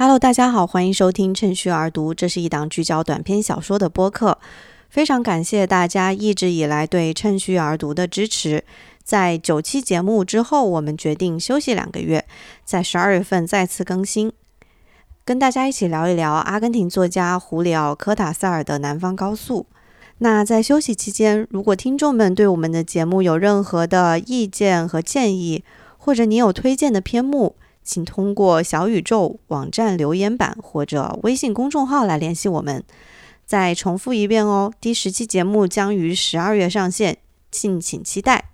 Hello，大家好，欢迎收听趁虚而读，这是一档聚焦短篇小说的播客。非常感谢大家一直以来对趁虚而读的支持。在九期节目之后，我们决定休息两个月，在十二月份再次更新，跟大家一起聊一聊阿根廷作家胡里奥·科塔萨尔的《南方高速》。那在休息期间，如果听众们对我们的节目有任何的意见和建议，或者你有推荐的篇目，请通过小宇宙网站留言板或者微信公众号来联系我们。再重复一遍哦，第十期节目将于十二月上线，敬请期待。